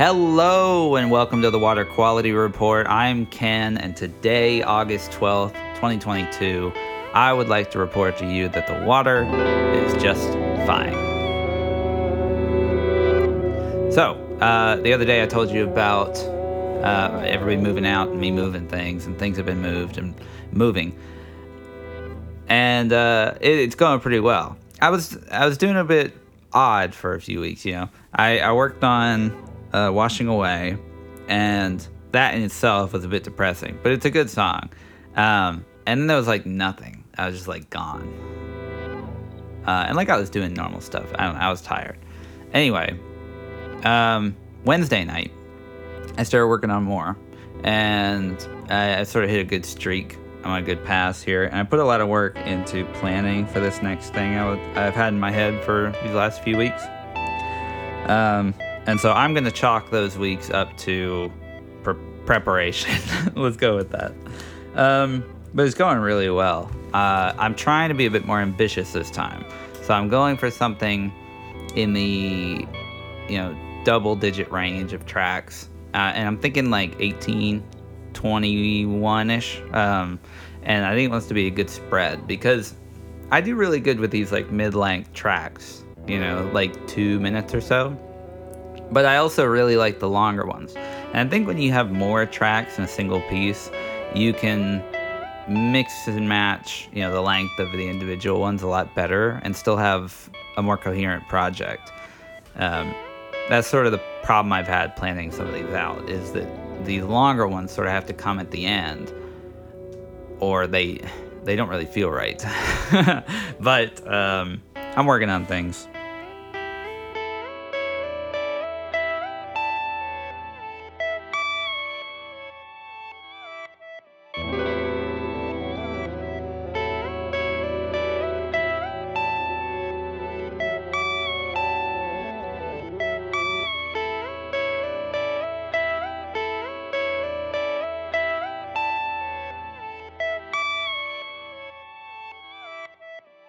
Hello and welcome to the Water Quality Report. I'm Ken, and today, August 12th, 2022, I would like to report to you that the water is just fine. So, uh, the other day I told you about uh, everybody moving out and me moving things, and things have been moved and moving. And uh, it, it's going pretty well. I was I was doing a bit odd for a few weeks, you know. I, I worked on uh, Washing Away, and that in itself was a bit depressing, but it's a good song. Um, and then there was like nothing. I was just like gone. Uh, and like I was doing normal stuff. I don't know. I was tired. Anyway, um, Wednesday night, I started working on more, and I, I sort of hit a good streak. I'm on a good pass here, and I put a lot of work into planning for this next thing I I've had in my head for these last few weeks. Um, and so I'm going to chalk those weeks up to pre- preparation. Let's go with that. Um, but it's going really well. Uh, I'm trying to be a bit more ambitious this time. So I'm going for something in the, you know, double digit range of tracks. Uh, and I'm thinking like 18, 21 ish. Um, and I think it wants to be a good spread because I do really good with these like mid length tracks, you know, like two minutes or so. But I also really like the longer ones. And I think when you have more tracks in a single piece, you can mix and match, you know, the length of the individual ones a lot better and still have a more coherent project. Um, that's sort of the problem I've had planning some of these out is that these longer ones sort of have to come at the end or they they don't really feel right. but um, I'm working on things.